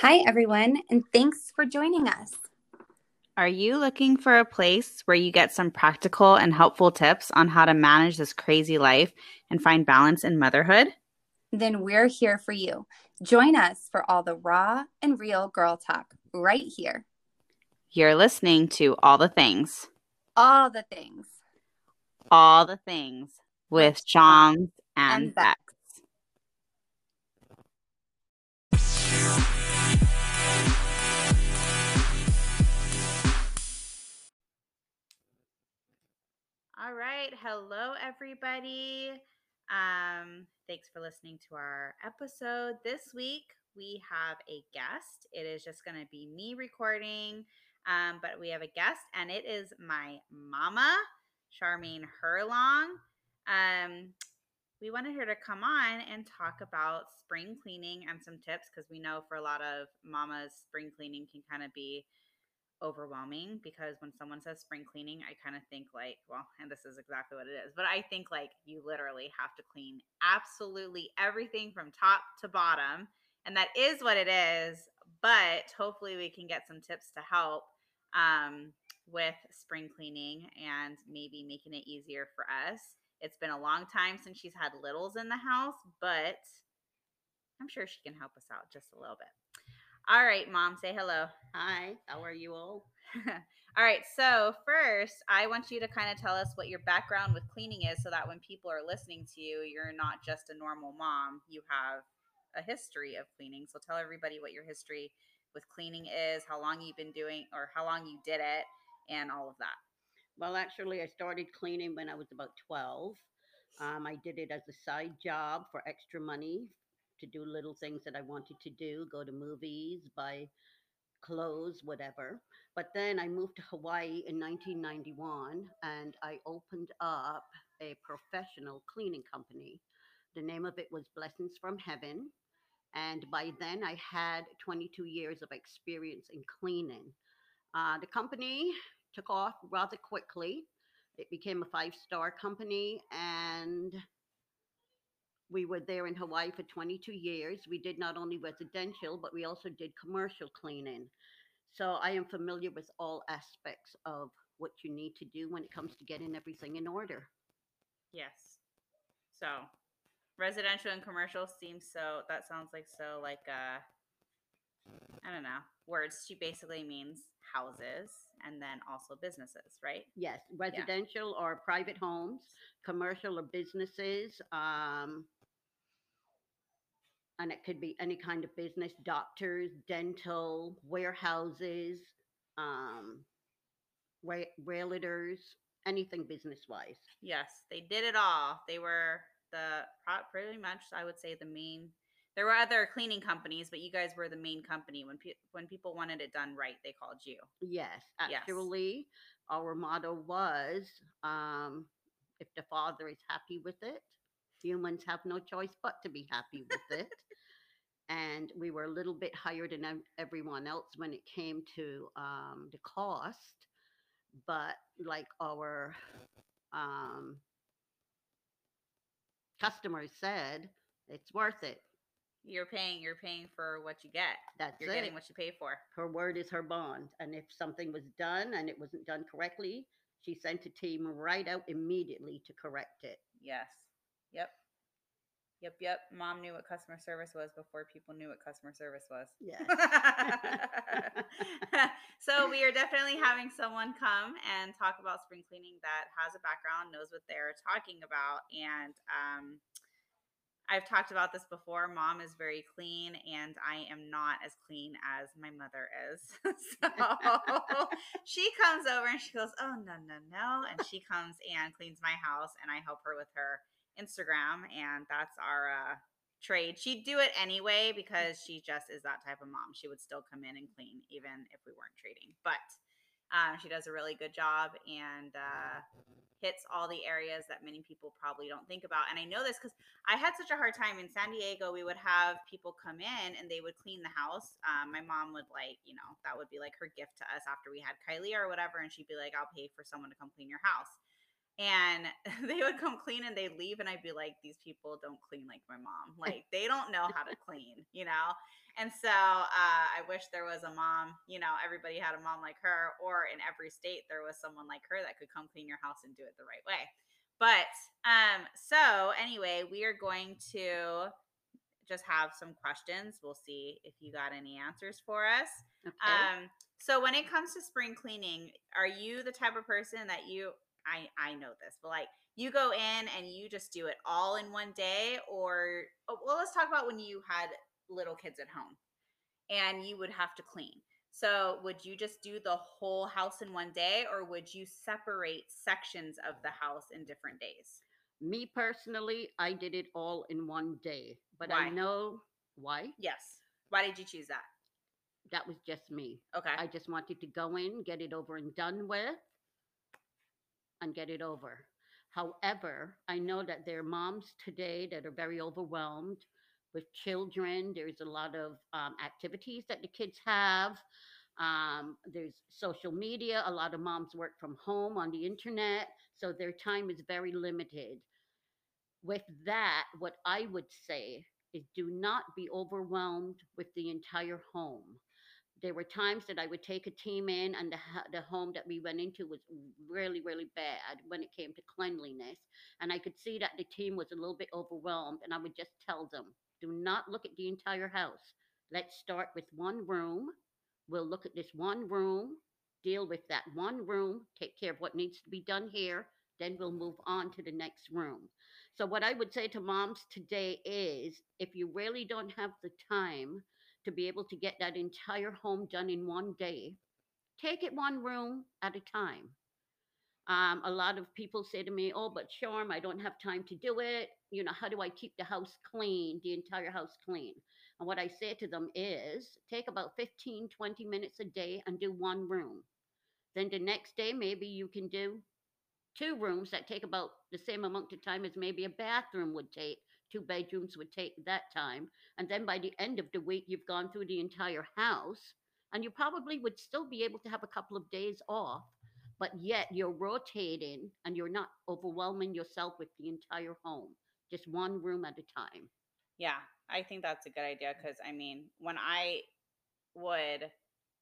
Hi, everyone, and thanks for joining us. Are you looking for a place where you get some practical and helpful tips on how to manage this crazy life and find balance in motherhood? Then we're here for you. Join us for all the raw and real girl talk right here. You're listening to All the Things. All the things. All the Things with Shams and, And Bex. All right. Hello, everybody. Um, thanks for listening to our episode. This week, we have a guest. It is just going to be me recording, um, but we have a guest, and it is my mama, Charmaine Herlong. Um, we wanted her to come on and talk about spring cleaning and some tips because we know for a lot of mamas, spring cleaning can kind of be overwhelming because when someone says spring cleaning, I kind of think like, well, and this is exactly what it is, but I think like you literally have to clean absolutely everything from top to bottom. And that is what it is. But hopefully, we can get some tips to help um, with spring cleaning and maybe making it easier for us. It's been a long time since she's had littles in the house, but I'm sure she can help us out just a little bit. All right, mom, say hello. Hi, how are you all? all right, so first, I want you to kind of tell us what your background with cleaning is so that when people are listening to you, you're not just a normal mom. You have a history of cleaning. So tell everybody what your history with cleaning is, how long you've been doing, or how long you did it, and all of that. Well, actually, I started cleaning when I was about 12. Um, I did it as a side job for extra money to do little things that I wanted to do go to movies, buy clothes, whatever. But then I moved to Hawaii in 1991 and I opened up a professional cleaning company. The name of it was Blessings from Heaven. And by then, I had 22 years of experience in cleaning. Uh, the company took off rather quickly. It became a five star company, and we were there in Hawaii for 22 years. We did not only residential, but we also did commercial cleaning. So I am familiar with all aspects of what you need to do when it comes to getting everything in order. Yes. So residential and commercial seems so that sounds like so like uh I don't know. Words. She basically means houses and then also businesses, right? Yes, residential or private homes, commercial or businesses. Um, and it could be any kind of business doctors, dental, warehouses, um, ra- realtors, anything business wise. Yes, they did it all. They were the pretty much I would say the main there were other cleaning companies, but you guys were the main company. When pe- when people wanted it done right, they called you. Yes, Yes. actually, our motto was um, if the Father is happy with it, humans have no choice but to be happy with it. And we were a little bit higher than everyone else when it came to um, the cost, but like our um, customers said, it's worth it. You're paying you're paying for what you get. That's it. You're it. getting what you pay for. her word is her bond. And if something was done and it wasn't done correctly, she sent a team right out immediately to correct it. Yes. Yep. Yep, yep. Mom knew what customer service was before people knew what customer service was. Yes. so we are definitely having someone come and talk about spring cleaning that has a background, knows what they're talking about, and um, I've talked about this before. Mom is very clean, and I am not as clean as my mother is. so she comes over and she goes, "Oh no, no, no!" And she comes and cleans my house, and I help her with her Instagram, and that's our uh, trade. She'd do it anyway because she just is that type of mom. She would still come in and clean even if we weren't trading. But um, she does a really good job and uh, hits all the areas that many people probably don't think about. And I know this because I had such a hard time in San Diego. We would have people come in and they would clean the house. Um, my mom would like, you know, that would be like her gift to us after we had Kylie or whatever, and she'd be like, "I'll pay for someone to come clean your house." And they would come clean and they'd leave and i'd be like these people don't clean like my mom. Like they don't know how to clean you know? And so uh, i wish there was a mom you know everybody had a mom like her or in every state there was someone like her that could come clean your house and do it the right way. But um so anyway we are going to just have some questions. We'll see if you got any answers for us. Okay. um so when it comes to spring cleaning are you the type of person that you I I know this, but like you go in and you just do it all in one day, or oh, well, let's talk about when you had little kids at home and you would have to clean. So would you just do the whole house in one day, or would you separate sections of the house in different days? Me personally, I did it all in one day, but Why? I know why. Yes. Why did you choose that? That was just me. Okay. I just wanted to go in, get it over and done with, and get it over. However, I know that there are moms today that are very overwhelmed with children. There's a lot of um, activities that the kids have. Um, there's social media. A lot of moms work from home on the internet, so their time is very limited. With that, what I would say is do not be overwhelmed with the entire home there were times that I would take a team in, and the, the home that we went into was really, really bad when it came to cleanliness. And I could see that the team was a little bit overwhelmed, and I would just tell them, do not look at the entire house. Let's start with one room. We'll look at this one room, deal with that one room, take care of what needs to be done here, then we'll move on to the next room. So, what I would say to moms today is if you really don't have the time, to be able to get that entire home done in one day, take it one room at a time. Um, a lot of people say to me, Oh, but Charm, I don't have time to do it. You know, how do I keep the house clean, the entire house clean? And what I say to them is take about 15, 20 minutes a day and do one room. Then the next day, maybe you can do two rooms that take about the same amount of time as maybe a bathroom would take. Two bedrooms would take that time. And then by the end of the week, you've gone through the entire house. And you probably would still be able to have a couple of days off, but yet you're rotating and you're not overwhelming yourself with the entire home, just one room at a time. Yeah, I think that's a good idea because I mean, when I would,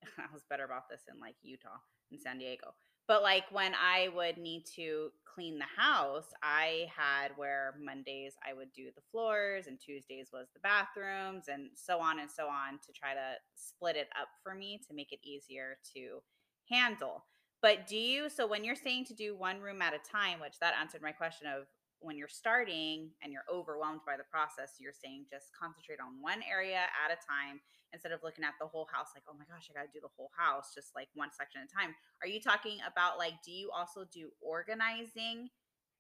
I was better about this in like Utah and San Diego, but like when I would need to clean the house, I had where Mondays I would do the floors and Tuesdays was the bathrooms and so on and so on to try to split it up for me to make it easier to handle. But do you, so when you're saying to do one room at a time, which that answered my question of when you're starting and you're overwhelmed by the process, you're saying just concentrate on one area at a time instead of looking at the whole house like, oh my gosh, I got to do the whole house, just like one section at a time. Are you talking about like, do you also do organizing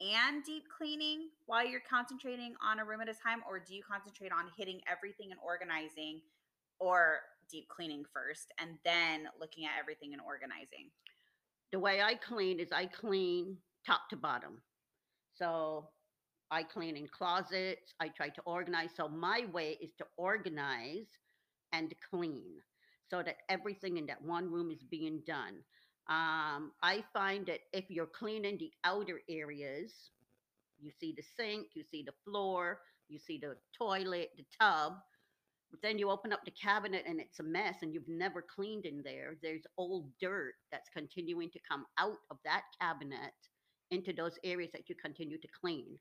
and deep cleaning while you're concentrating on a room at a time? Or do you concentrate on hitting everything and organizing or deep cleaning first and then looking at everything and organizing? The way I clean is I clean top to bottom. So I clean in closets. I try to organize. So my way is to organize and clean so that everything in that one room is being done. Um, I find that if you're cleaning the outer areas, you see the sink, you see the floor, you see the toilet, the tub. But then you open up the cabinet and it's a mess and you've never cleaned in there. There's old dirt that's continuing to come out of that cabinet into those areas that you continue to clean.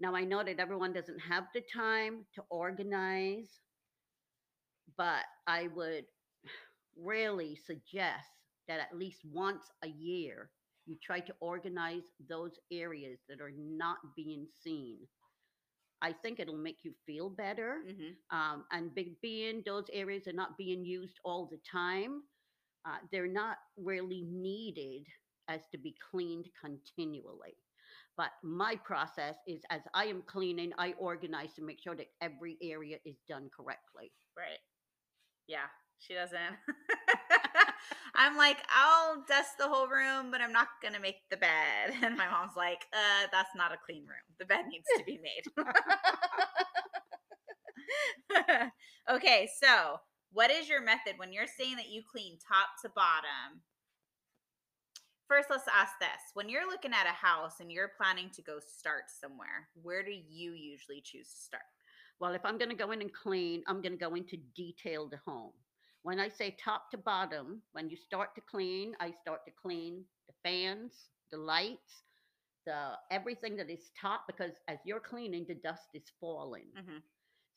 Now, I know that everyone doesn't have the time to organize, but I would really suggest that at least once a year you try to organize those areas that are not being seen. I think it'll make you feel better. Mm-hmm. Um, and big being those areas are not being used all the time, uh, they're not really needed as to be cleaned continually. But my process is as I am cleaning, I organize to make sure that every area is done correctly. Right. Yeah, she doesn't. I'm like, I'll dust the whole room, but I'm not gonna make the bed. And my mom's like, uh, that's not a clean room. The bed needs to be made. okay, so what is your method when you're saying that you clean top to bottom? First let's ask this when you're looking at a house and you're planning to go start somewhere where do you usually choose to start Well, if I'm going to go in and clean, I'm going to go into detail the home. When I say top to bottom, when you start to clean, I start to clean the fans, the lights, the everything that is top because as you're cleaning, the dust is falling. Mhm.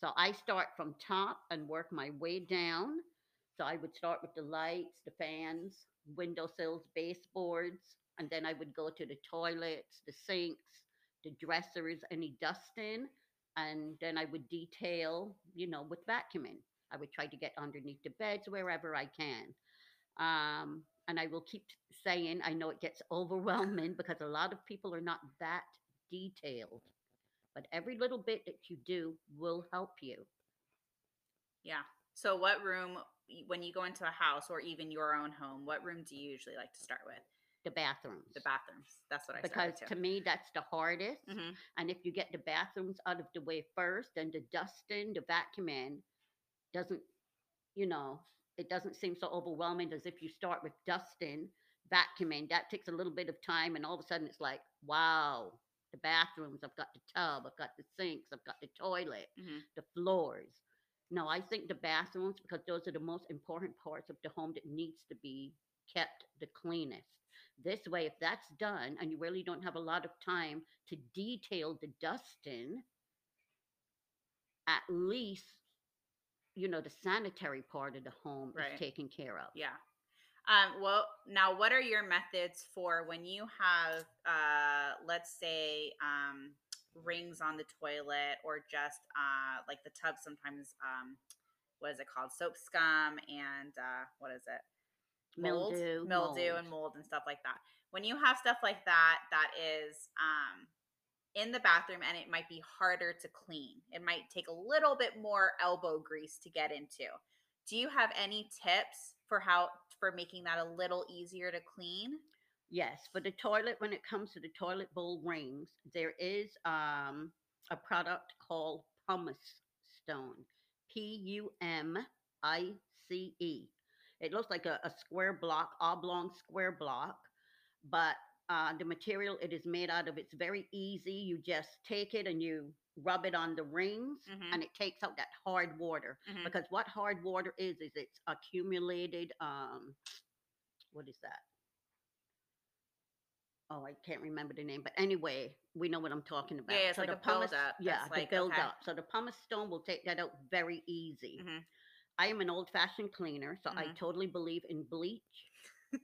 So I start from top and work my way down. So I would start with the lights, the fans, windowsills, baseboards, and then I would go to the toilets, the sinks, the dressers, any dusting, and then I would detail, you know, with vacuuming. I would try to get underneath the beds wherever I can. Um, and I will keep saying, I know it gets overwhelming because a lot of people are not that detailed, but every little bit that you do will help you. yeah so what room when you go into a house or even your own home what room do you usually like to start with The bathrooms. the bathrooms that's what i because started to me that's the hardest. hmm And if you get the bathrooms out of the way first, then the dusting, the vacuuming doesn't, you know, it doesn't seem so overwhelming as if you start with dusting, vacuuming. That takes a little bit of time, and all of a sudden it's like, wow, the bathrooms. I've got the tub. I've got the sinks. I've got the toilet, hmm the floors. No, I think the bathrooms because those are the most important parts of the home that needs to be kept the cleanest. This way, if that's done and you really don't have a lot of time to detail the dusting, at least you know the sanitary part of the home Right. is taken care of. Yeah. Um, well, now, what are your methods for when you have, uh, let's say, um, rings on the toilet or just uh, like the tub sometimes, um, what is it called? Soap scum and uh, what is it? Mold? Mildew, mildew, mold. and mold and stuff like that. When you have stuff like that, that is um, in the bathroom and it might be harder to clean. It might take a little bit more elbow grease to get into. Do you have any tips for how for making that a little easier to clean? Yes, for the toilet, when it comes to the toilet bowl rings, there is um, a product called pumice stone. P U M I C E. It looks like a, a square block, oblong square block, but uh, the material it is made out of, it's very easy. You just take it and you rub it on the rings, Mhm. and it takes out that hard water. Mhm. Because what hard water is, is it's accumulated. Um, what is that? Oh, I can't remember the name, but anyway, we know what I'm talking about. yeah, it's like the a pumice- buildup. Yeah, That's the like, build okay. up. So the pumice stone will take that out very easy. Mhm. I am an old fashioned cleaner, so I Mhm. totally believe in bleach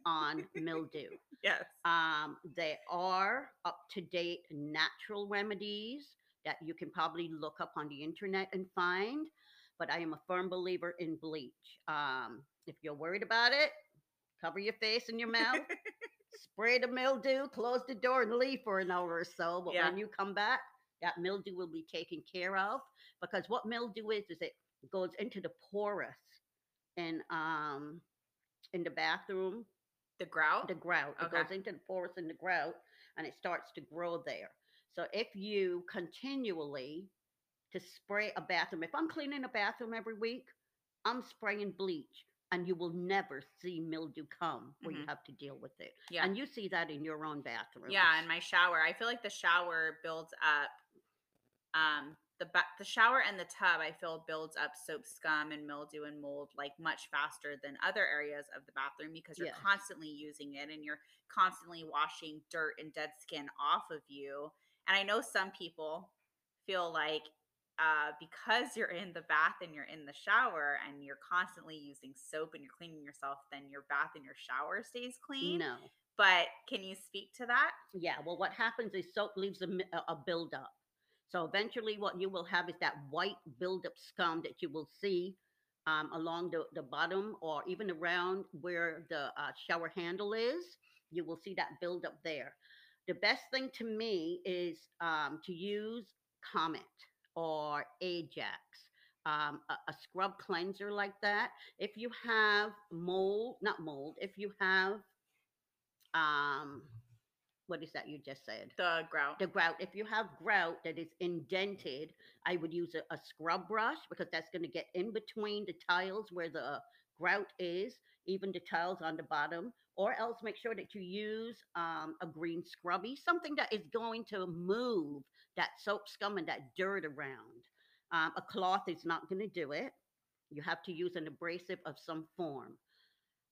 on mildew. Yes. Um, there are up to date natural remedies that you can probably look up on the internet and find, but I am a firm believer in bleach. Um, if you're worried about it, cover your face and your mouth, spray the mildew, close the door, and leave for an hour or so. But Yeah. when you come back, that mildew will be taken care of because what mildew is is it goes into the porous in um in the bathroom The grout. the grout. Okay. It goes into the porous in the grout and it starts to grow there. So if you continually to spray a bathroom, if I'm cleaning a bathroom every week, I'm spraying bleach and you will never see mildew come where you Mhm. have to deal with it. yeah. And you see that in your own bathroom. Yeah, in my shower, I feel like the shower builds up. Um, the ba- the shower and the tub, I feel builds up soap scum and mildew and mold like much faster than other areas of the bathroom because you're Yes. constantly using it and you're constantly washing dirt and dead skin off of you. And I know some people feel like uh, because you're in the bath and you're in the shower and you're constantly using soap and you're cleaning yourself, then your bath and your shower stays clean. No. But can you speak to that? Yeah, well, what happens is soap leaves a, a buildup. So eventually, what you will have is that white buildup scum that you will see um, along the, the bottom or even around where the uh, shower handle is. You will see that buildup there. The best thing to me is um, to use Comet or Ajax, um, a, a scrub cleanser like that. If you have mold, not mold, if you have um, what is that you just said? The grout. The grout. If you have grout that is indented, I would use a, a scrub brush because that's going to get in between the tiles where the grout is, even the tiles on the bottom. Or else make sure that you use um, a green scrubby, something that is going to move that soap scum and that dirt around. Um, a cloth is not going to do it. You have to use an abrasive of some form.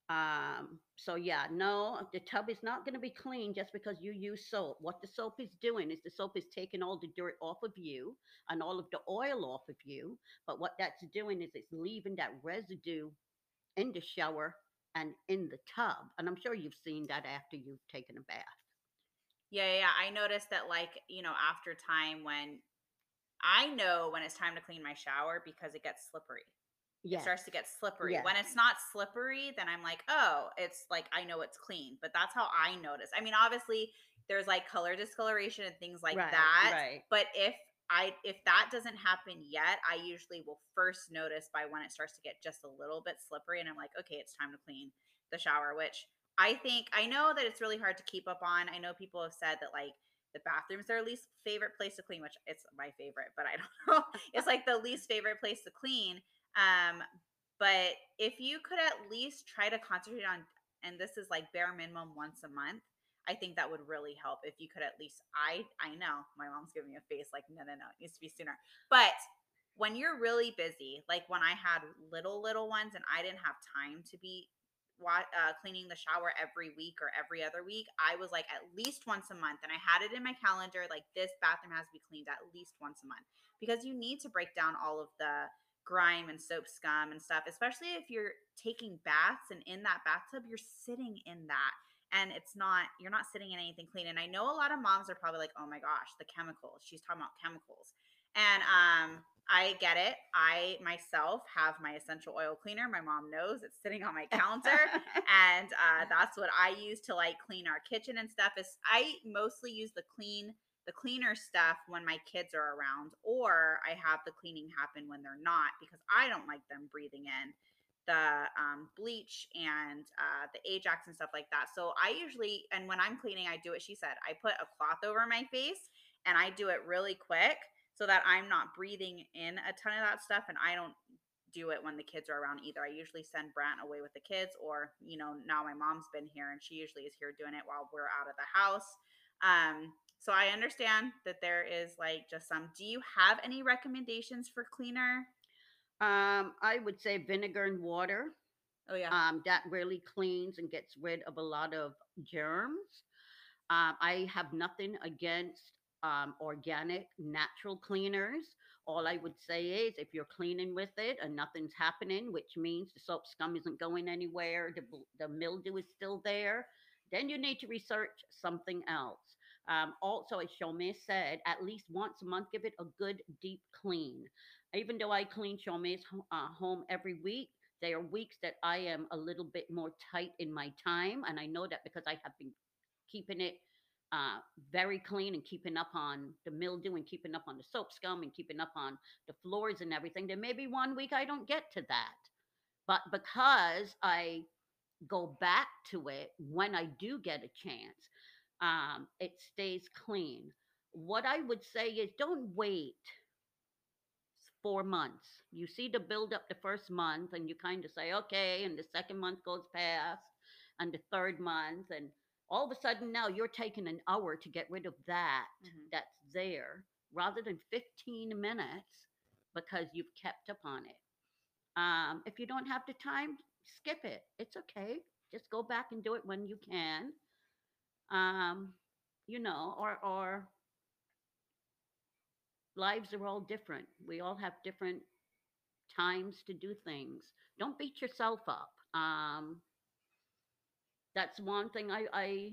Um, so yeah, no, the tub is not going to be clean just because you use soap. What the soap is doing is the soap is taking all the dirt off of you and all of the oil off of you. But what that's doing is it's leaving that residue in the shower and in the tub. And I'm sure you've seen that after you've taken a bath. Yeah, yeah, yeah. I noticed that, like, you know, after time when I know when it's time to clean my shower because it gets slippery. It starts to get slippery. Yes. When it's not slippery, then I'm like, oh, it's like I know it's clean. But that's how I notice. I mean, obviously, there's like color discoloration and things like right, that. Right. But if I if that doesn't happen yet, I usually will first notice by when it starts to get just a little bit slippery, and I'm like, okay, it's time to clean the shower. Which I think I know that it's really hard to keep up on. I know people have said that like the bathrooms are least favorite place to clean, which it's my favorite, but I don't know. it's like the least favorite place to clean. Um, but if you could at least try to concentrate on, and this is like bare minimum once a month, I think that would really help. If you could at least, I I know my mom's giving me a face like no no no, it needs to be sooner. But when you're really busy, like when I had little little ones and I didn't have time to be uh, cleaning the shower every week or every other week, I was like at least once a month, and I had it in my calendar like this bathroom has to be cleaned at least once a month because you need to break down all of the grime and soap scum and stuff, especially if you're taking baths and in that bathtub, you're sitting in that and it's not, you're not sitting in anything clean. And I know a lot of moms are probably like, oh my gosh, the chemicals. She's talking about chemicals. And um, I get it. I myself have my essential oil cleaner. My mom knows it's sitting on my counter. and uh, that's what I use to like clean our kitchen and stuff. Is I mostly use the clean the cleaner stuff when my kids are around, or I have the cleaning happen when they're not because I don't like them breathing in the um, bleach and uh, the Ajax and stuff like that. So I usually, and when I'm cleaning, I do what she said. I put a cloth over my face and I do it really quick so that I'm not breathing in a ton of that stuff and I don't do it when the kids are around either. I usually send Brant away with the kids or, you know, now my mom's been here and she usually is here doing it while we're out of the house. Um, so I understand that there is like just some. Do you have any recommendations for cleaner? Um, I would say vinegar and water. Oh yeah. Um, that really cleans and gets rid of a lot of germs. Um, I have nothing against um, organic, natural cleaners. All I would say is if you're cleaning with it and nothing's happening, which means the soap scum isn't going anywhere, the, the mildew is still there, then you need to research something else. Um, also, as Shomé said, at least once a month, give it a good deep clean. Even though I clean Shomé's uh, home every week, there are weeks that I am a little bit more tight in my time. And I know that because I have been keeping it uh, very clean and keeping up on the mildew and keeping up on the soap scum and keeping up on the floors and everything. There may be one week I don't get to that. But because I go back to it when I do get a chance, um, it stays clean. What I would say is don't wait four months. You see the build up the first month, and you kind of say, okay, and the second month goes past, and the third month, and all of a sudden now you're taking an hour to get rid of that Mhm. that's there rather than 15 minutes because you've kept upon it. Um, if you don't have the time, skip it. It's okay. Just go back and do it when you can. Um, you know, or or lives are all different. We all have different times to do things. Don't beat yourself up. Um, that's one thing I, I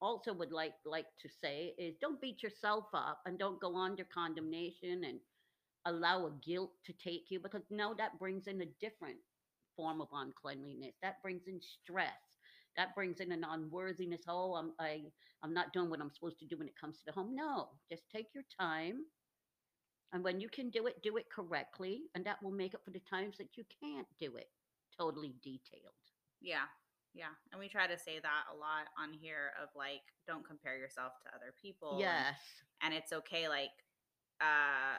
also would like like to say is don't beat yourself up and don't go under condemnation and allow a guilt to take you because no, that brings in a different form of uncleanliness. That brings in stress. That brings in an unworthiness. Oh, I'm I I'm not doing what I'm supposed to do when it comes to the home. No, just take your time. And when you can do it, do it correctly. And that will make up for the times that you can't do it totally detailed. Yeah. Yeah. And we try to say that a lot on here of like, don't compare yourself to other people. and- Yes. And, it's okay. Like, uh,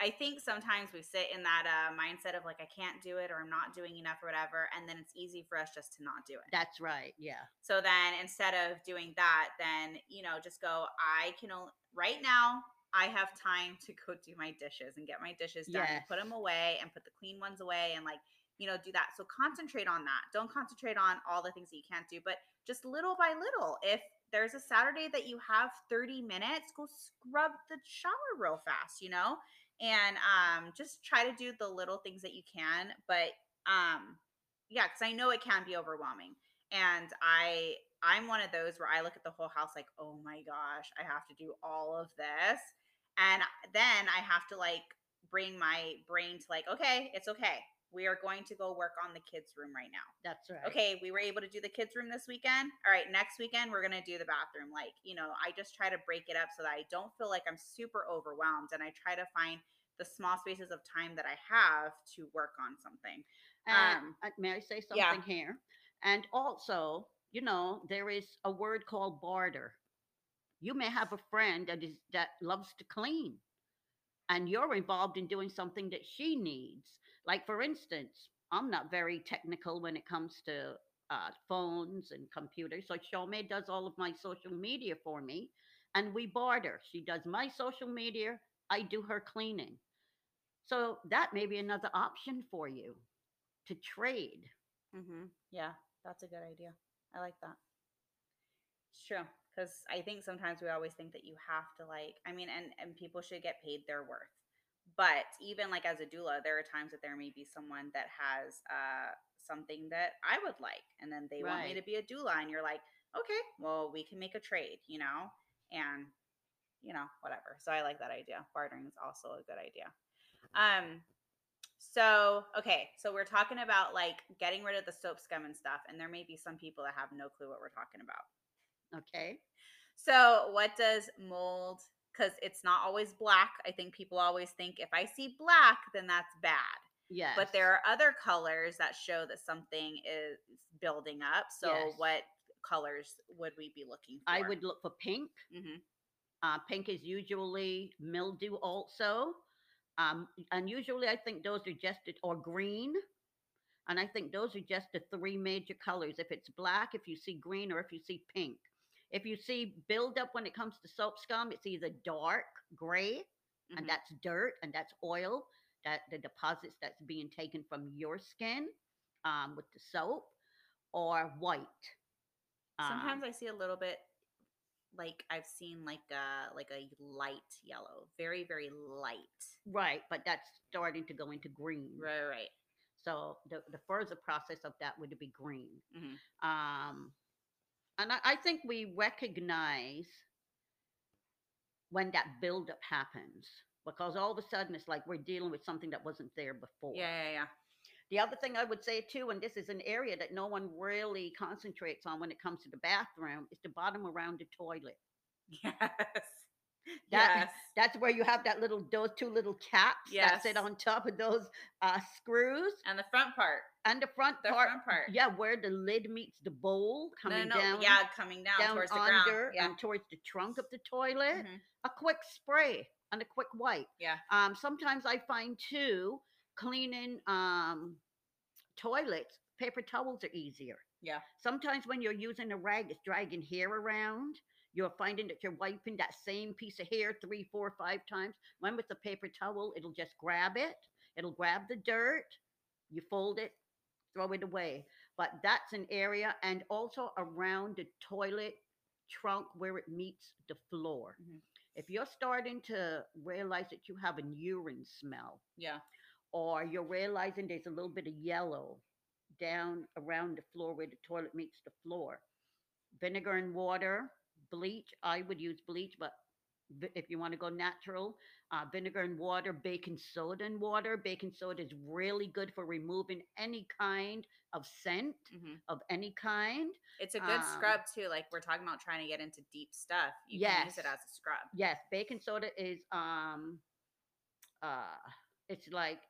I think sometimes we sit in that uh, mindset of like, I can't do it or I'm not doing enough or whatever. And then it's easy for us just to not do it. That's right. Yeah. So then instead of doing that, then, you know, just go, I can only, right now, I have time to go do my dishes and get my dishes done and put them away and put the clean ones away and like, you know, do that. So concentrate on that. Don't concentrate on all the things that you can't do, but just little by little. If there's a Saturday that you have 30 minutes, go scrub the shower real fast, you know? And um just try to do the little things that you can, but um yeah, cuz I know it can be overwhelming. And I I'm one of those where I look at the whole house like, "Oh my gosh, I have to do all of this." And then I have to like bring my brain to like, "Okay, it's okay. We are going to go work on the kids' room right now." That's right. okay, we were able to do the kids' room this weekend. All right, next weekend we're gonna do the bathroom. Like, you know, I just try to break it up so that I don't feel like I'm super overwhelmed, and I try to find the small spaces of time that I have to work on something. Um, uh, may I say something yeah. here? And also, you know, there is a word called barter. You may have a friend that is that loves to clean, and you're involved in doing something that she needs. Like for instance, I'm not very technical when it comes to uh, phones and computers, so Shome does all of my social media for me, and we barter. She does my social media, I do her cleaning. So that may be another option for you to trade. Mm-hmm. Yeah, that's a good idea. I like that. It's true because I think sometimes we always think that you have to like. I mean, and and people should get paid their worth. But even like as a doula, there are times that there may be someone that has uh, something that I would like, and then they want me to be a doula, and you're like, okay, well, we can make a trade, you know, and you know, whatever. So I like that idea. Bartering is also a good idea. Um, so okay, so we're talking about like getting rid of the soap scum and stuff, and there may be some people that have no clue what we're talking about. Okay. So what does mold? Because it's not always black. I think people always think if I see black, then that's bad. Yes. But there are other colors that show that something is building up. So Yes. what colors would we be looking for? I would look for pink. hmm Uh, pink is usually mildew also. Um, and usually I think those are just, or green. And I think those are just the three major colors. If it's black, if you see green, or if you see pink. If you see buildup when it comes to soap scum, it's either dark gray, Mhm. and that's dirt, and that's oil, that the deposits that's being taken from your skin um, with the soap, or white. Sometimes Um, I see a little bit like I've seen like a like a light yellow, very very light. right, but that's starting to go into green. Right, right. So the, the further process of that would be green. Mhm. Um, and I, I think we recognize when that buildup happens because all of a sudden it's like we're dealing with something that wasn't there before. Yeah, yeah, yeah. The other thing I would say too, and this is an area that no one really concentrates on when it comes to the bathroom, is the bottom around the toilet. Yes. That- yes. That's where you have that little those two little caps that sit on top of those uh, screws And the front part. and the front The part. front part. Yeah, where the lid meets the bowl coming no, no. down. Yeah, coming down, down towards the ground. Yeah. and towards the trunk of the toilet. Mhm. A quick spray and a quick wipe. Yeah. Um, sometimes I find too cleaning um toilets, paper towels are easier. Yeah. Sometimes when you're using a rag, it's dragging hair around. You're finding that you're wiping that same piece of hair three, four, five times. When with the paper towel, it'll just grab it. It'll grab the dirt. You fold it, throw it away. But that's an area, and also around the toilet trunk where it meets the floor. Mhm. If you're starting to realize that you have an urine smell, Yeah. or you're realizing there's a little bit of yellow down around the floor where the toilet meets the floor. Vinegar and water, bleach. I would use bleach, but if you want to go natural, uh, vinegar and water, baking soda and water. Baking soda is really good for removing any kind of scent hmm of any kind. It's a good Um, scrub too. Like we're talking about trying to get into deep stuff. You can use it Yes. as a scrub. Yes, baking soda is um uh it's like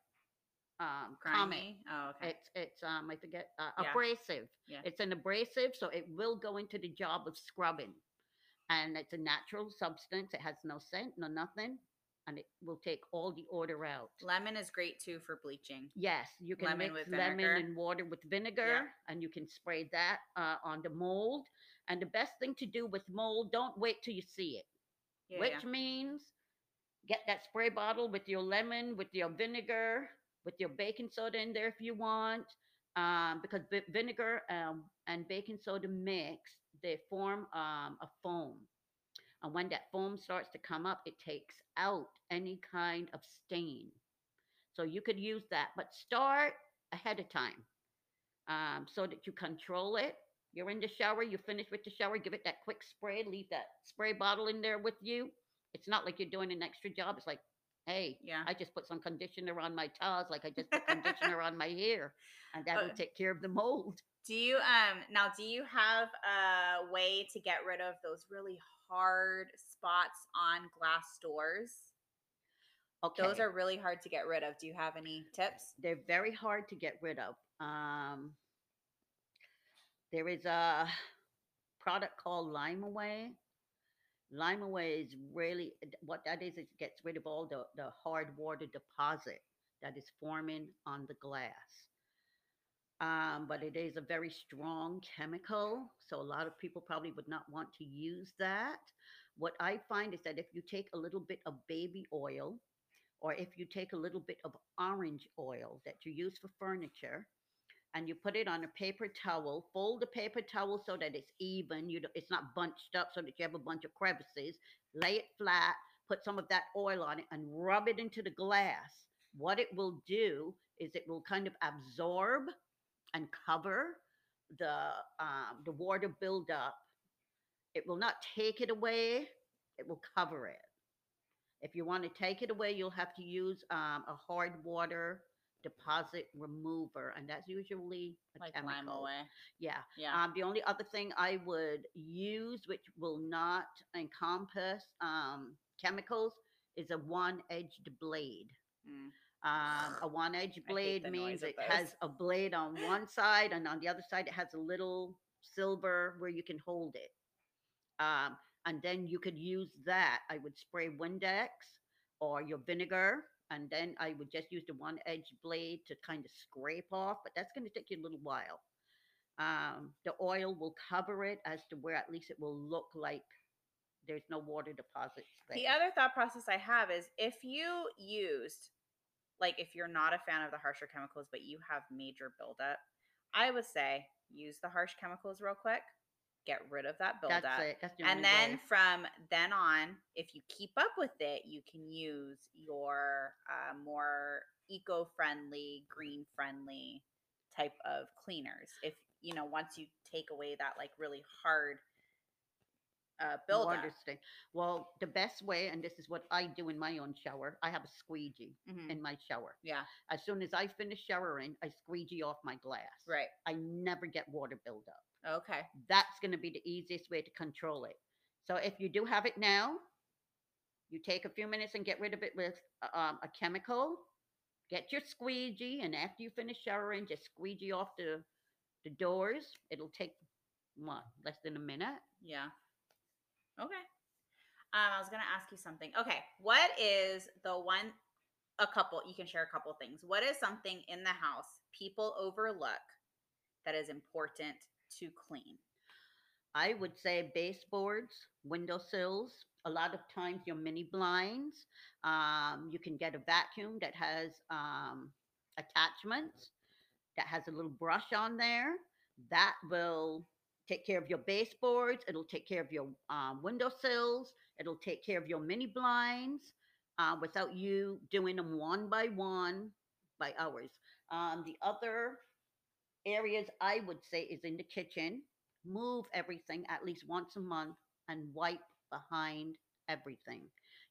um. Grimy. Oh, okay. It's it's it's um I forget uh, Yeah. abrasive. Yeah. It's an abrasive, so it will go into the job of scrubbing, and it's a natural substance. It has no scent, no nothing, and it will take all the odor out. Lemon is great too for bleaching. Yes, you can Lemon mix lemon and water with vinegar, and you can spray that uh, on the mold. And the best thing to do with mold, don't wait till you see it Yeah, which yeah. means get that spray bottle with your lemon, with your vinegar, with your baking soda in there if you want, um, because vi- vinegar um, and baking soda mix, they form um, a foam. And when that foam starts to come up, it takes out any kind of stain. So you could use that, but start ahead of time um, so that you control it. You're in the shower, you finish with the shower, give it that quick spray, leave that spray bottle in there with you. It's not like you're doing an extra job. It's like, hey, Yeah. I just put some conditioner on my towels, like I just put conditioner on my hair, and that'll Uh, take care of the mold. Do you um now do you have a way to get rid of those really hard spots on glass doors? Okay, Those are really hard to get rid of. Do you have any tips? they're very hard to get rid of. Um, there is a product called Lime-A-Way. Lime Away is really what that is. It gets rid of all the, the hard water deposit that is forming on the glass. Um, but it is a very strong chemical, so a lot of people probably would not want to use that. What I find is that if you take a little bit of baby oil, or if you take a little bit of orange oil that you use for furniture and you put it on a paper towel, fold the paper towel so that it's even, you know, it's not bunched up so that you have a bunch of crevices, lay it flat, put some of that oil on it and rub it into the glass. What it will do is it will kind of absorb and cover the um, the water buildup. It will not take it away, it will cover it. If you want to take it away, you'll have to use um, a hard water deposit remover, and that's usually a Like chemical. lime away. Yeah. Yeah. Um, the only other thing I would use, which will not encompass um, chemicals, is a one-edged blade. Mm. Um, a one edge blade means it has a blade on one side, and on the other side, it has a little silver where you can hold it. Um, and then you could use that. I would spray Windex or your vinegar, and then I would just use the one edge blade to kind of scrape off. But that's going to take you a little while. Um, the oil will cover it as to where at least it will look like there's no water deposits there. The other thought process I have is if you used, like, if you're not a fan of the harsher chemicals, but you have major buildup, I would say use the harsh chemicals real quick, get rid of that buildup. That's it. That's the And then way. from then on, if you keep up with it, you can use your uh, more eco friendly, green friendly type of cleaners. If, you know, once you take away that like really hard uh, water stain. Well, the best way, and this is what I do in my own shower, I have a squeegee Mhm. in my shower. Yeah, As soon as I finish showering, I squeegee off my glass. right. I never get water buildup. Okay. That's going to be the easiest way to control it. So if you do have it now, you take a few minutes and get rid of it with uh, um, a chemical. Get your squeegee, and after you finish showering, just squeegee off the the doors. It'll take what less than a minute. Yeah. Okay. Um, I was gonna ask you something. Okay, what is the one? A couple. You can share a couple things. What is something in the house people overlook that is important to clean? I would say baseboards, windowsills. A lot of times, your mini blinds. Um, you can get a vacuum that has um, attachments, that has a little brush on there. That will take care of your baseboards. It'll take care of your um, windowsills. It'll take care of your mini blinds uh, without you doing them one by one by hours. Um, the other areas I would say is in the kitchen move everything at least once a month and wipe behind everything.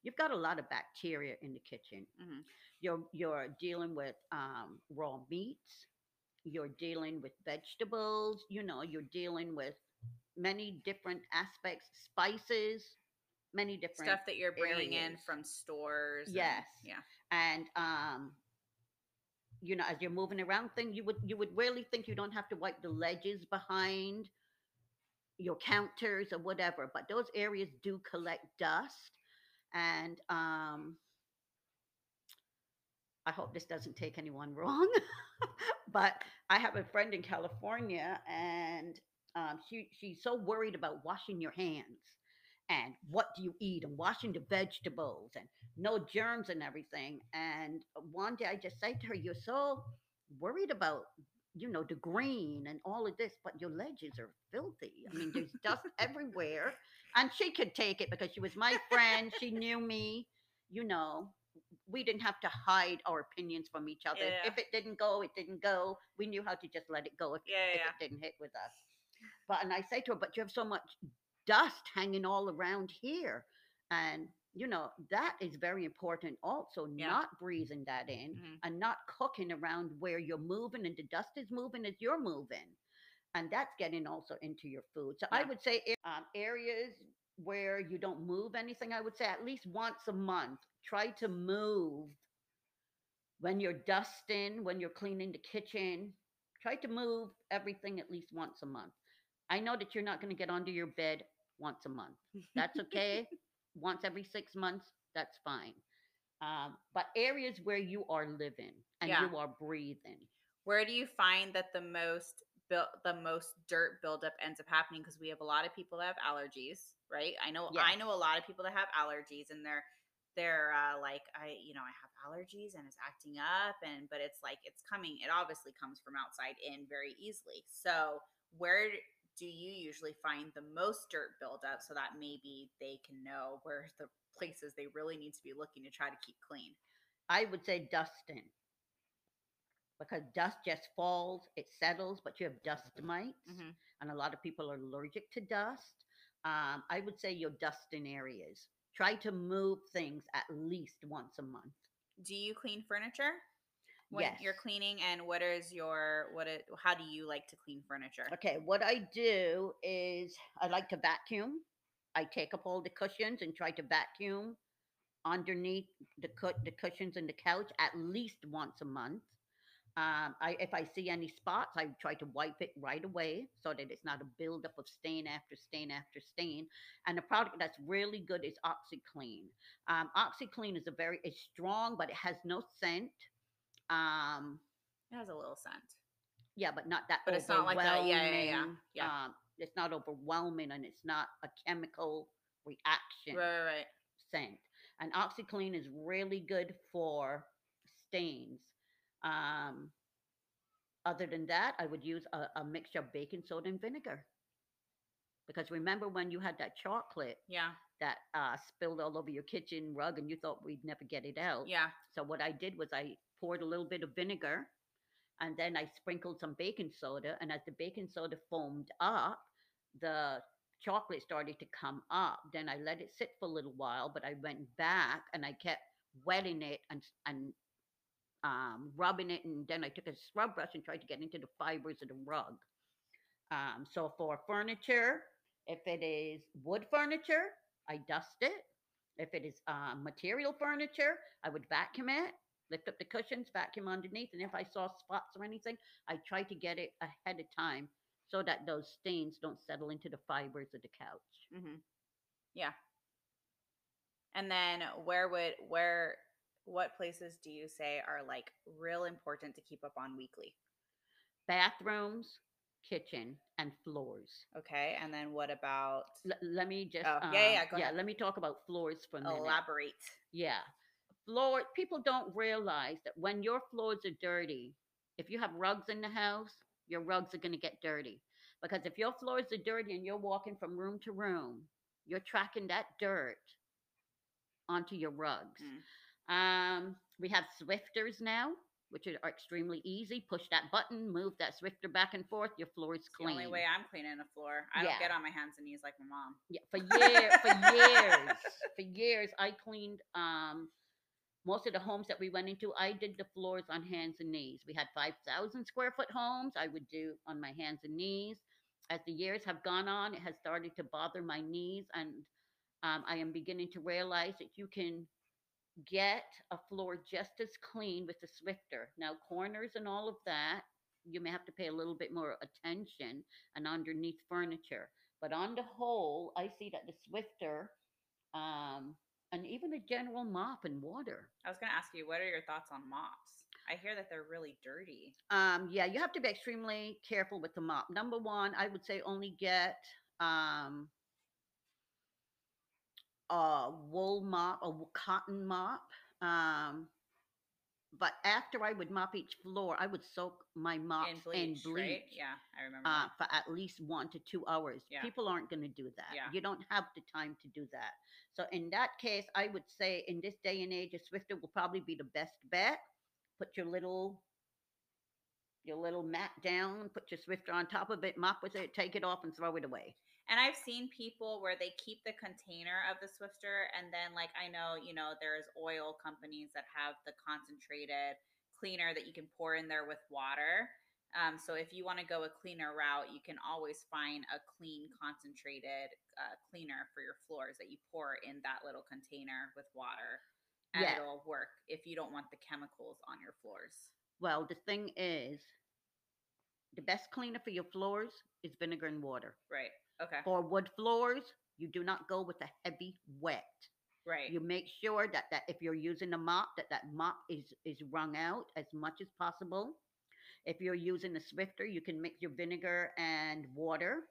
You've got a lot of bacteria in the kitchen. Mhm. You're you're dealing with um, raw meats. You're dealing with vegetables. You know, you're dealing with many different aspects, spices, many different Stuff that you're bringing in from stores. and- Yes. yeah. and um you know, as you're moving around thing, you would you would really think you don't have to wipe the ledges behind your counters or whatever, but those areas do collect dust. And um I hope this doesn't take anyone wrong, but I have a friend in California, and um, she she's so worried about washing your hands and what do you eat and washing the vegetables and no germs and everything. And one day I just say to her, "You're so worried about." You know, the green and all of this, but your ledges are filthy. I mean, there's dust everywhere. And she could take it because she was my friend. She knew me, you know, we didn't have to hide our opinions from each other. Yeah. If it didn't go, it didn't go. We knew how to just let it go if, Yeah, if yeah. it didn't hit with us. But and I say to her, but you have so much dust hanging all around here. And you know, that is very important also, Yeah. not breathing that in Mhm. and not cooking around where you're moving and the dust is moving as you're moving. And that's getting also into your food. So I would say um, areas where you don't move anything, I would say at least once a month, try to move when you're dusting, when you're cleaning the kitchen. Try to move everything at least once a month. I know that you're not going to get under your bed once a month. That's okay. once every six months, that's fine. Um, but areas where you are living and Yeah. you are breathing. Where do you find that the most built the most dirt buildup ends up happening? Because we have a lot of people that have allergies, right? I know I know a lot of people that have allergies, and they're they're uh, like I you know I have allergies and it's acting up, and but it's like it's coming. It obviously comes from outside in very easily. So where do you usually find the most dirt buildup so that maybe they can know where the places they really need to be looking to try to keep clean? I would say dusting because dust just falls, it settles, but you have dust mites, Mhm. and a lot of people are allergic to dust. Um, I would say your dusting areas. Try to move things at least once a month. do you clean furniture when you're cleaning and what is your what it how do you like to clean furniture Okay, what I do is I like to vacuum. I take up all the cushions and try to vacuum underneath the cu- the cushions and the couch at least once a month. Um, I if I see any spots, I try to wipe it right away so that it's not a buildup of stain after stain after stain. And the product that's really good is OxiClean. Um, OxiClean is a very it's strong, but it has no scent. Um, it has a little scent yeah, but not that. But it's not like that. Yeah, yeah, yeah, yeah. Um, it's not overwhelming, and it's not a chemical reaction right right right scent. And OxiClean is really good for stains. Um, other than that, I would use a, a mixture of baking soda and vinegar. Because remember when you had that chocolate yeah that uh, spilled all over your kitchen rug and you thought we'd never get it out? yeah So what I did was I poured a little bit of vinegar and then I sprinkled some baking soda. And as the baking soda foamed up, the chocolate started to come up. Then I let it sit for a little while, but I went back and I kept wetting it and and um, rubbing it. And then I took a scrub brush and tried to get into the fibers of the rug. Um, so for furniture, if it is wood furniture, I dust it. If it is uh, material furniture, I would vacuum it, lift up the cushions, vacuum underneath, and if I saw spots or anything, I try to get it ahead of time so that those stains don't settle into the fibers of the couch. hmm yeah and then where would where what places do you say are like real important to keep up on weekly Bathrooms, kitchen, and floors. okay and then what about L- let me just Oh, um, yeah, yeah, go yeah ahead. let me talk about floors for a minute. elaborate Yeah. Floor people don't realize that when your floors are dirty, if you have rugs in the house, your rugs are going to get dirty. Because if your floors are dirty and you're walking from room to room, you're tracking that dirt onto your rugs. Mm. Um, we have Swiffers now, which are extremely easy. Push that button, move that Swiffer back and forth, your floor is It's the only way i'm cleaning a floor i Yeah. don't get on my hands and knees like my mom Yeah, for years, for years, for years, I cleaned um most of the homes that we went into. I did the floors on hands and knees. We had five thousand square foot homes. I would do on my hands and knees. As the years have gone on, it has started to bother my knees, and um, I am beginning to realize that you can get a floor just as clean with the Swiffer. Now, corners and all of that, you may have to pay a little bit more attention and underneath furniture. But on the whole, I see that the Swiffer um, and even a general mop and water. I was going to ask you, what are your thoughts on mops? I hear that they're really dirty. Um, yeah, you have to be extremely careful with the mop. Number one, I would say only get um, a wool mop, a cotton mop. Um, but after I would mop each floor, I would soak my mops in bleach, bleach. right? Yeah, I remember. uh, for at least one to two hours. Yeah. People aren't going to do that. Yeah. You don't have the time to do that. So in that case, I would say in this day and age, a Swiffer will probably be the best bet. Put your little your little mat down, put your Swiffer on top of it, mop with it, take it off, and throw it away. And I've seen people where they keep the container of the Swiffer, and then like I know, you know, there's oil companies that have the concentrated cleaner that you can pour in there with water. Um, so if you want to go a cleaner route, you can always find a clean concentrated uh, cleaner for your floors that you pour in that little container with water, and Yeah. it'll work if you don't want the chemicals on your floors. Well, the thing is, the best cleaner for your floors is vinegar and water. Right. Okay. For wood floors, you do not go with a heavy wet. Right. You make sure that, that if you're using a mop, that that mop is is wrung out as much as possible. If you're using a Swiffer, you can mix your vinegar and water.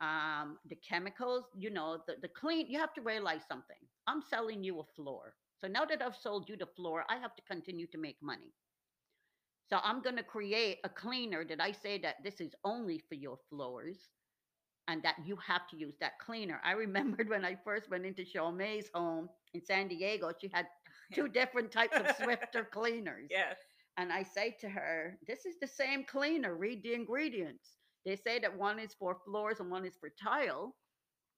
Um, the chemicals, you know, the, the clean, you have to realize something. I'm selling you a floor. So now that I've sold you the floor, I have to continue to make money. So I'm going to create a cleaner that I say that this is only for your floors and that you have to use that cleaner. I remembered when I first went into Shaw May's home in San Diego, she had two different types of Swiffer cleaners. Yes. And I say to her, This is the same cleaner. Read the ingredients. They say that one is for floors and one is for tile,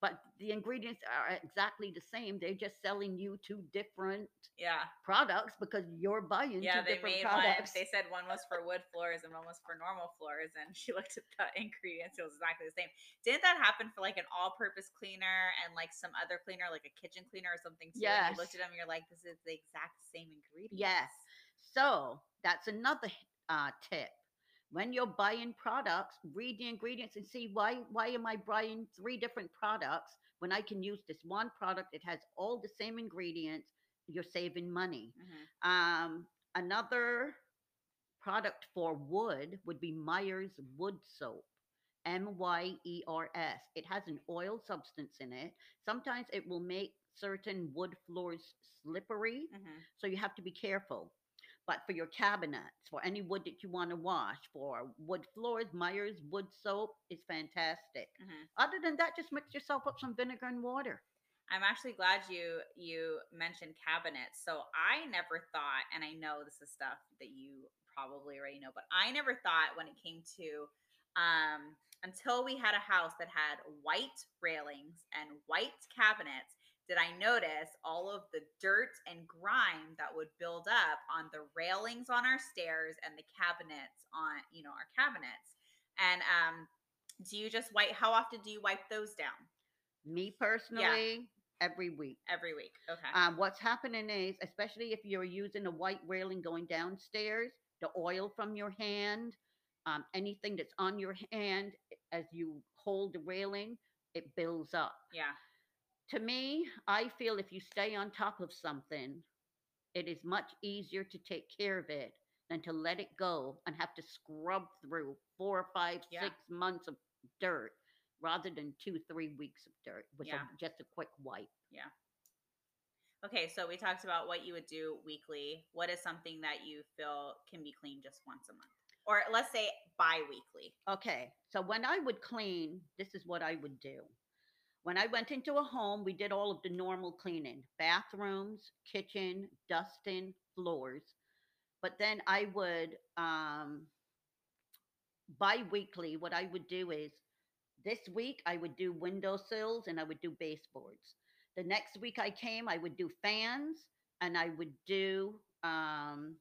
but the ingredients are exactly the same. They're just selling you two different Yeah. products because you're buying Yeah, two they different made one. products. They said one was for wood floors and one was for normal floors, and she looked at the ingredients; it was exactly the same. Didn't that happen for like an all-purpose cleaner and like some other cleaner, like a kitchen cleaner or something? Too? And you looked at them, you're like, this is the exact same ingredients. Yes. So that's another uh, tip. When you're buying products, read the ingredients and see why why am I buying three different products when I can use this one product? It has all the same ingredients. You're saving money. Mhm. Um, another product for wood would be Myers Wood Soap. M Y E R S. It has an oil substance in it. Sometimes it will make certain wood floors slippery. Mhm. So you have to be careful. But for your cabinets, for any wood that you want to wash, for wood floors, Myers wood soap is fantastic. Mhm. Other than that, just mix yourself up some vinegar and water. I'm actually glad you you mentioned cabinets. So I never thought, and I know this is stuff that you probably already know, but I never thought when it came to um until we had a house that had white railings and white cabinets did I notice all of the dirt and grime that would build up on the railings on our stairs and the cabinets on, you know, our cabinets. And um do you just wipe how often do you wipe those down? Me personally, every week. Every week. Okay. Um, what's happening is, especially if you're using a white railing going downstairs, the oil from your hand, um, anything that's on your hand as you hold the railing, it builds up. yeah. To me, I feel if you stay on top of something, it is much easier to take care of it than to let it go and have to scrub through four or five, Yeah. six months of dirt rather than two, three weeks of dirt with a- Yeah. just a quick wipe. Yeah. Okay, so we talked about what you would do weekly. What is something that you feel can be cleaned just once a month? Or let's say bi-weekly. Okay, so when I would clean, this is what I would do. When I went into a home, we did all of the normal cleaning bathrooms, kitchen, dusting, floors. But then I would, um, bi weekly, what I would do is this week I would do windowsills and I would do baseboards. The next week I came, I would do fans and I would do um,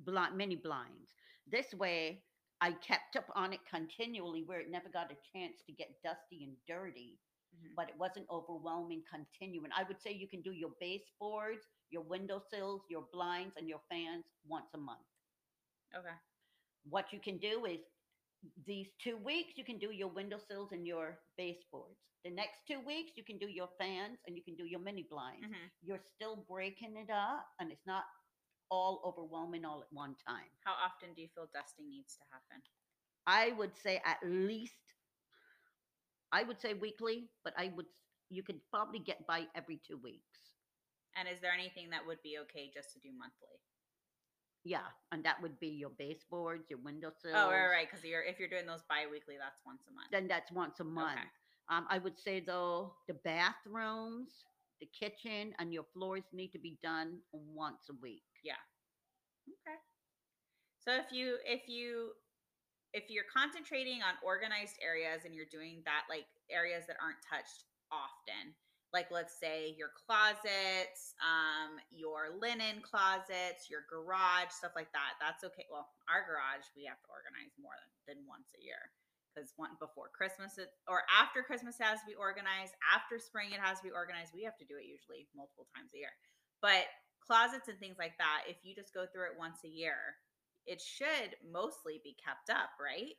blind, mini blinds. This way, I kept up on it continually where it never got a chance to get dusty and dirty Mhm. but it wasn't overwhelming continuing. I would say you can do your baseboards, your windowsills, your blinds, and your fans once a month. Okay. What you can do is these two weeks you can do your windowsills and your baseboards. The next two weeks you can do your fans and you can do your mini blinds. Mhm. You're still breaking it up and it's not all overwhelming all at one time. How often do you feel dusting needs to happen? I would say at least I would say weekly, but I would you could probably get by every two weeks. And is there anything that would be okay just to do monthly? Yeah, and that would be your baseboards, your windowsills. Oh, right, right. Because you're if you're doing those bi-weekly, that's once a month. Then that's once a month. Okay. Um, I would say though, the bathrooms, the kitchen, and your floors need to be done once a week. Okay. So if you if you if you're concentrating on organized areas and you're doing that like areas that aren't touched often, like let's say your closets, um, your linen closets, your garage, stuff like that, that's okay. Well, our garage we have to organize more than, than once a year because one before Christmas it, or after Christmas has to be organized. After spring it has to be organized. We have to do it usually multiple times a year. But closets and things like that, if you just go through it once a year, it should mostly be kept up, right?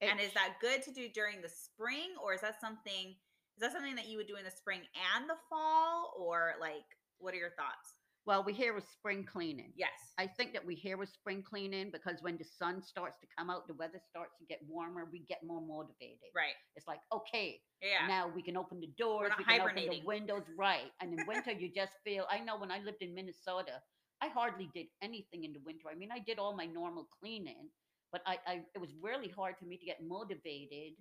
and is that good to do during the spring, or is that something? Is that something that you would do in the spring and the fall, or like, what are your thoughts? Well, we hear with spring cleaning. Yes. I think that we hear with spring cleaning because when the sun starts to come out, the weather starts to get warmer, we get more motivated. Right. It's like, okay, Yeah. now we can open the doors, not we can open the windows, right? And in winter, you just feel. I know when I lived in Minnesota, I hardly did anything in the winter. I mean, I did all my normal cleaning, but I, I it was really hard for me to get motivated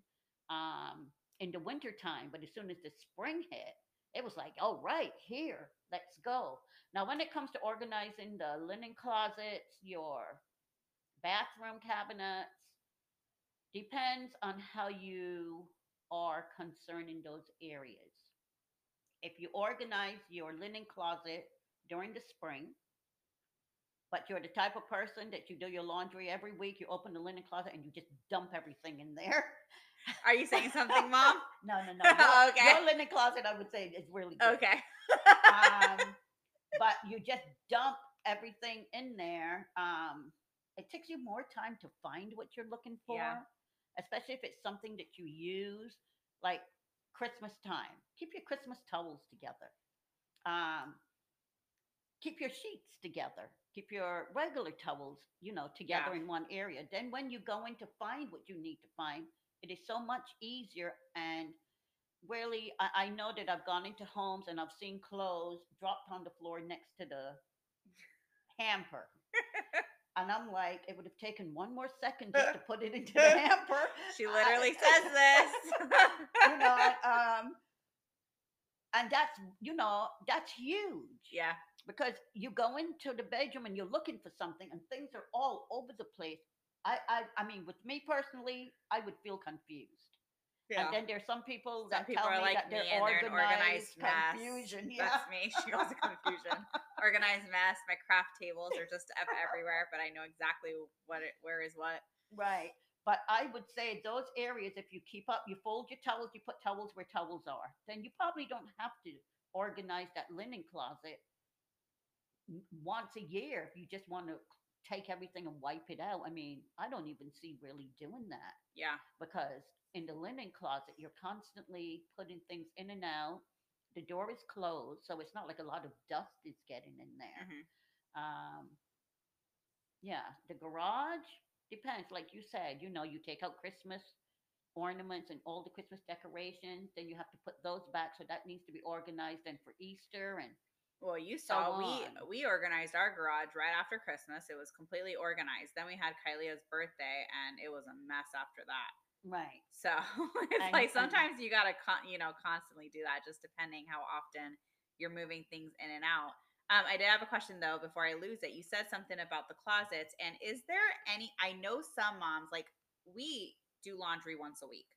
um, in the winter time. But as soon as the spring hit, it was like, all right, here, let's go. Now, when it comes to organizing the linen closets, your bathroom cabinets, depends on how you are concerned in those areas. If you organize your linen closet during the spring, but you're the type of person that you do your laundry every week, you open the linen closet and you just dump everything in there. Are you saying something, Mom? No, no, no. Okay. your linen closet, I would say, is really good. okay. um, but you just dump everything in there. Um, it takes you more time to find what you're looking for, Yeah. especially if it's something that you use, like Christmas time. Keep your Christmas towels together. Um, keep your sheets together. Keep your regular towels, you know, together Yeah. in one area. Then when you go in to find what you need to find, it is so much easier and really I, I know that I've gone into homes and I've seen clothes dropped on the floor next to the hamper. and I'm like, it would have taken one more second just to put it into the hamper. She I- literally says this. you know, um and that's you know, that's huge. yeah. Because you go into the bedroom and you're looking for something and things are all over the place. I I I mean with me personally, I would feel confused. Yeah. And then there's some people Some that people tell are me like that me they're and they're an organized, organized mess. confusion. Yeah. That's me. She calls it confusion. Organized mess. My craft tables are just ev- everywhere, but I know exactly what it, where is what. Right. But I would say those areas, if you keep up, you fold your towels, you put towels where towels are, then you probably don't have to organize that linen closet once a year if you just want to take everything and wipe it out. I mean, I don't even see really doing that Yeah. because in the linen closet, you're constantly putting things in and out. The door is closed, so it's not like a lot of dust is getting in there. Mhm. Um, yeah, the garage depends. Like you said, you know, you take out Christmas ornaments and all the Christmas decorations, then you have to put those back. So that needs to be organized. And for Easter and Well, you saw we we organized our garage right after Christmas. It was completely organized. Then we had Kylia's birthday, and it was a mess after that. right, So it's And- like and- sometimes you gotta con- you know constantly do that, just depending how often you're moving things in and out. Um, I did have a question though before I lose it. You said something about the closets, and is there any? I know some moms like we do laundry once a week.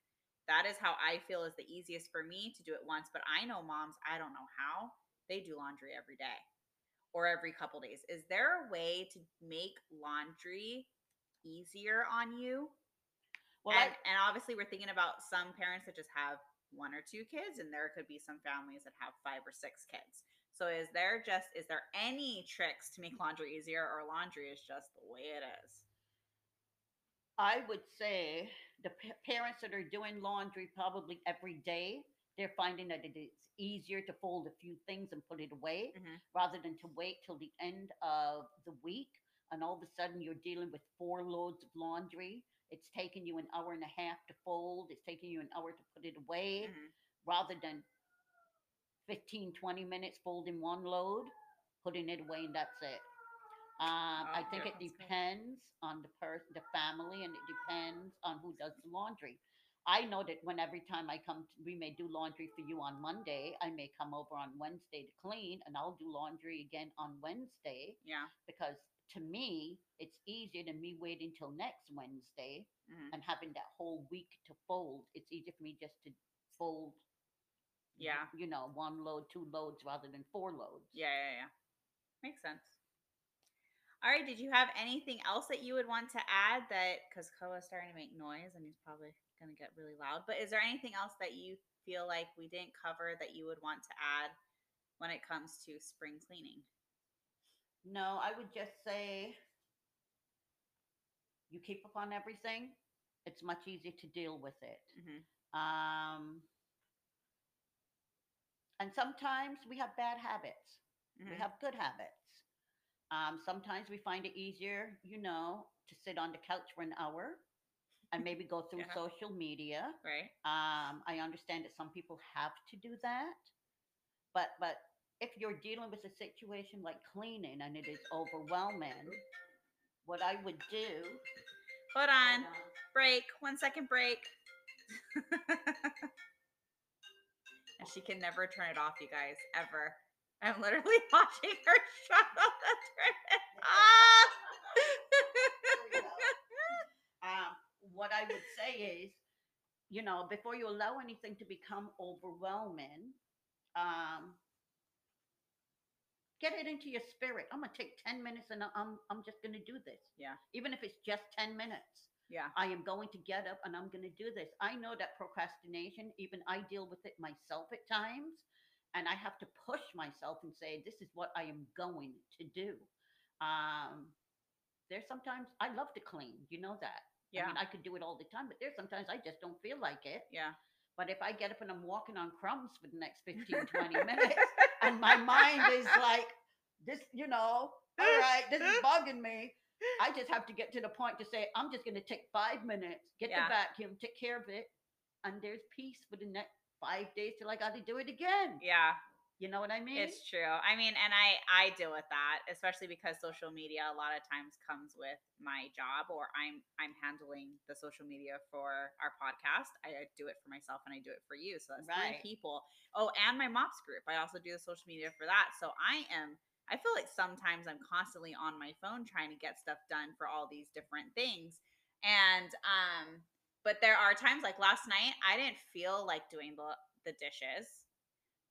That is how I feel is the easiest for me to do it once. But I know moms, I don't know how they do laundry every day or every couple days. Is there a way to make laundry easier on you? well, and, I, and obviously, we're thinking about some parents that just have one or two kids, and there could be some families that have five or six kids. So is there just is there any tricks to make laundry easier, or laundry is just the way it is? I would say the pa- parents that are doing laundry probably every day, they're finding that it is easier to fold a few things and put it away Mhm. rather than to wait till the end of the week and all of a sudden you're dealing with four loads of laundry. It's taking you an hour and a half to fold, it's taking you an hour to put it away Mhm. rather than 15, 20 minutes folding one load, putting it away, and that's it. Um, I Oh, think yeah, it that's good. depends on the person, the family, and it depends on who does the laundry. I know that when every time I come, to, we may do laundry for you on Monday. I may come over on Wednesday to clean, and I'll do laundry again on Wednesday Yeah. because to me, it's easier than me waiting till next Wednesday Mhm. and having that whole week to fold. It's easier for me just to fold Yeah. you know, one load, two loads rather than four loads. Yeah, yeah, yeah. Makes sense. All right. Did you have anything else that you would want to add that because Koa's starting to make noise and he's probably going to get really loud? But is there anything else that you feel like we didn't cover that you would want to add when it comes to spring cleaning? No, I would just say you keep up on everything. It's much easier to deal with it. Mm-hmm. Um, and sometimes we have bad habits. Mm-hmm. We have good habits. Um, sometimes we find it easier, you know, to sit on the couch for an hour and maybe go through Yeah. social media. right. Um, I understand that some people have to do that, but but if you're dealing with a situation like cleaning and it is overwhelming, what I would do. Hold on. Break. One second break. and she can never turn it off, you guys, ever. I'm literally watching her struggle to turn it off. Um, what I would say is, you know, before you allow anything to become overwhelming, um, get it into your spirit. I'm gonna take 10 minutes and I'm I'm just gonna do this. Yeah. Even if it's just 10 minutes. yeah. I am going to get up and I'm going to do this. I know that procrastination, even I deal with it myself at times, and I have to push myself and say, this is what I am going to do. Um, there's sometimes I love to clean, you know that. I Yeah. mean, I could do it all the time, but there's sometimes I just don't feel like it. Yeah. But if I get up and I'm walking on crumbs for the next 15, 20 minutes, and my mind is like, this, you know, all right, this is bugging me. I just have to get to the point to say, I'm just going to take five minutes, get Yeah. the vacuum, take care of it, and there's peace for the next five days till I got to do it again. Yeah. You know what I mean? It's true. I mean, and I I deal with that, especially because social media a lot of times comes with my job, or I'm I'm handling the social media for our podcast. I do it for myself and I do it for you, so that's Right. three people. Oh, and my mops group. I also do the social media for that. So I am. I feel like sometimes I'm constantly on my phone trying to get stuff done for all these different things, and um. But there are times like last night, I didn't feel like doing the the dishes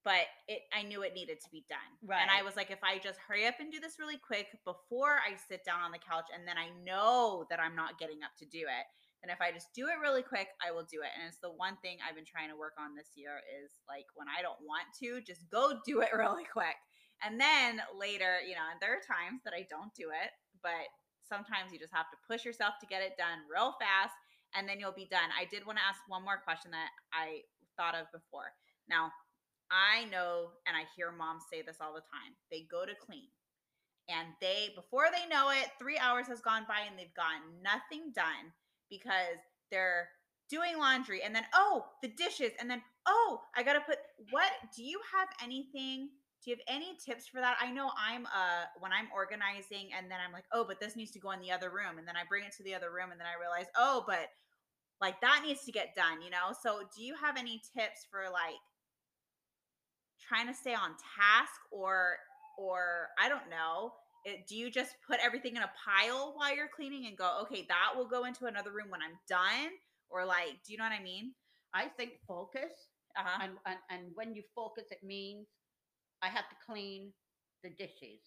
but it I knew it needed to be done. Right. And I was like, if I just hurry up and do this really quick before I sit down on the couch and then I know that I'm not getting up to do it, then if I just do it really quick, I will do it. And it's the one thing I've been trying to work on this year is like when I don't want to, just go do it really quick. And then later, you know, and there are times that I don't do it, but sometimes you just have to push yourself to get it done real fast and then you'll be done. I did want to ask one more question that I thought of before. Now, I know and I hear moms say this all the time. They go to clean and they, before they know it, three hours has gone by and they've gotten nothing done because they're doing laundry and then, oh, the dishes. And then, oh, I got to put, what, do you have anything? Do you have any tips for that? I know I'm uh when I'm organizing and then I'm like, oh, but this needs to go in the other room. And then I bring it to the other room and then I realize, oh, but like that needs to get done, you know? So do you have any tips for like trying to stay on task or or I don't know, it, do you just put everything in a pile while you're cleaning and go, okay, that will go into another room when I'm done? Or like, do you know what I mean? I think focus, Uh-huh. and, and, and when you focus, it means I have to clean the dishes.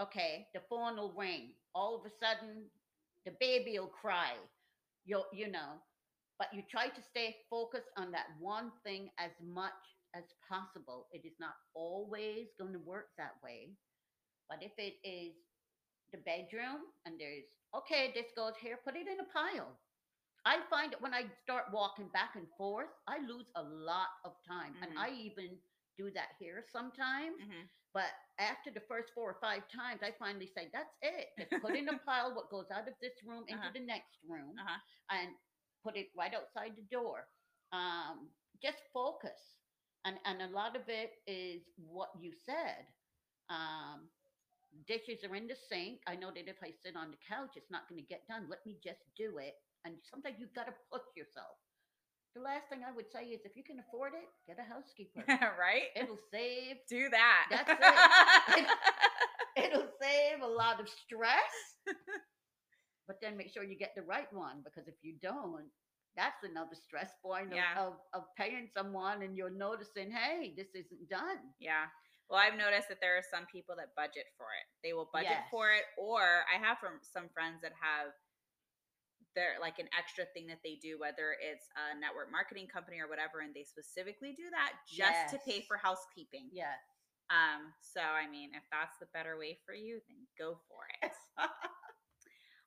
Okay, the phone will ring. All of a sudden, the baby will cry. You you know, but you try to stay focused on that one thing as much as possible. It is not always going to work that way. But if it is the bedroom and there's, okay, this goes here, put it in a pile. I find that when I start walking back and forth, I lose a lot of time. And Mhm. I even do that here sometimes. Mhm. But after the first four or five times, I finally say, that's it. Just put in a pile what goes out of this room into Uh-huh. the next room Uh-huh. and put it right outside the door. Um, just focus. And, and a lot of it is what you said. Um, dishes are in the sink. I know that if I sit on the couch, it's not going to get done. Let me just do it. And sometimes you've got to push yourself. The last thing I would say is if you can afford it, get a housekeeper. right? It'll save Do that. That's it. it'll save a lot of stress. but then make sure you get the right one because if you don't, that's another stress point of, Yeah. of, of paying someone and you're noticing, hey, this isn't done. Yeah. Well, I've noticed that there are some people that budget for it. They will budget for it, or I have from some friends that have their like an extra thing that they do, whether it's a network marketing company or whatever, and they specifically do that just to pay for housekeeping. Yeah. Um, so I mean, if that's the better way for you, then go for it.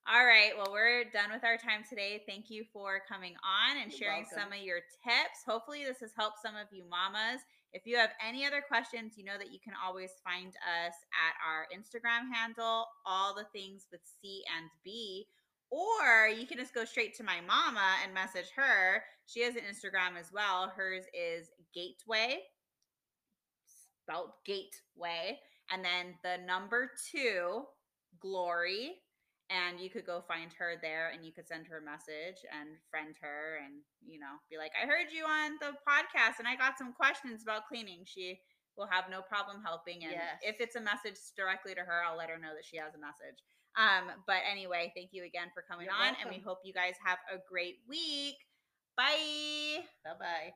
All right. Well, we're done with our time today. Thank you for coming on and You're sharing some of your tips. Hopefully, this has helped some of you mamas. If you have any other questions, you know that you can always find us at our Instagram handle, all the things with C and B. Or you can just go straight to my mama and message her. She has an Instagram as well. Hers is Gateway, spelled Gateway, and then the number two, Glory. And you could go find her there and you could send her a message and friend her and, you know, be like, I heard you on the podcast and I got some questions about cleaning. She will have no problem helping. And if it's a message directly to her, I'll let her know that she has a message. Um, but anyway, thank you again for coming You're on, and we hope you guys have a great week. Bye. Bye bye.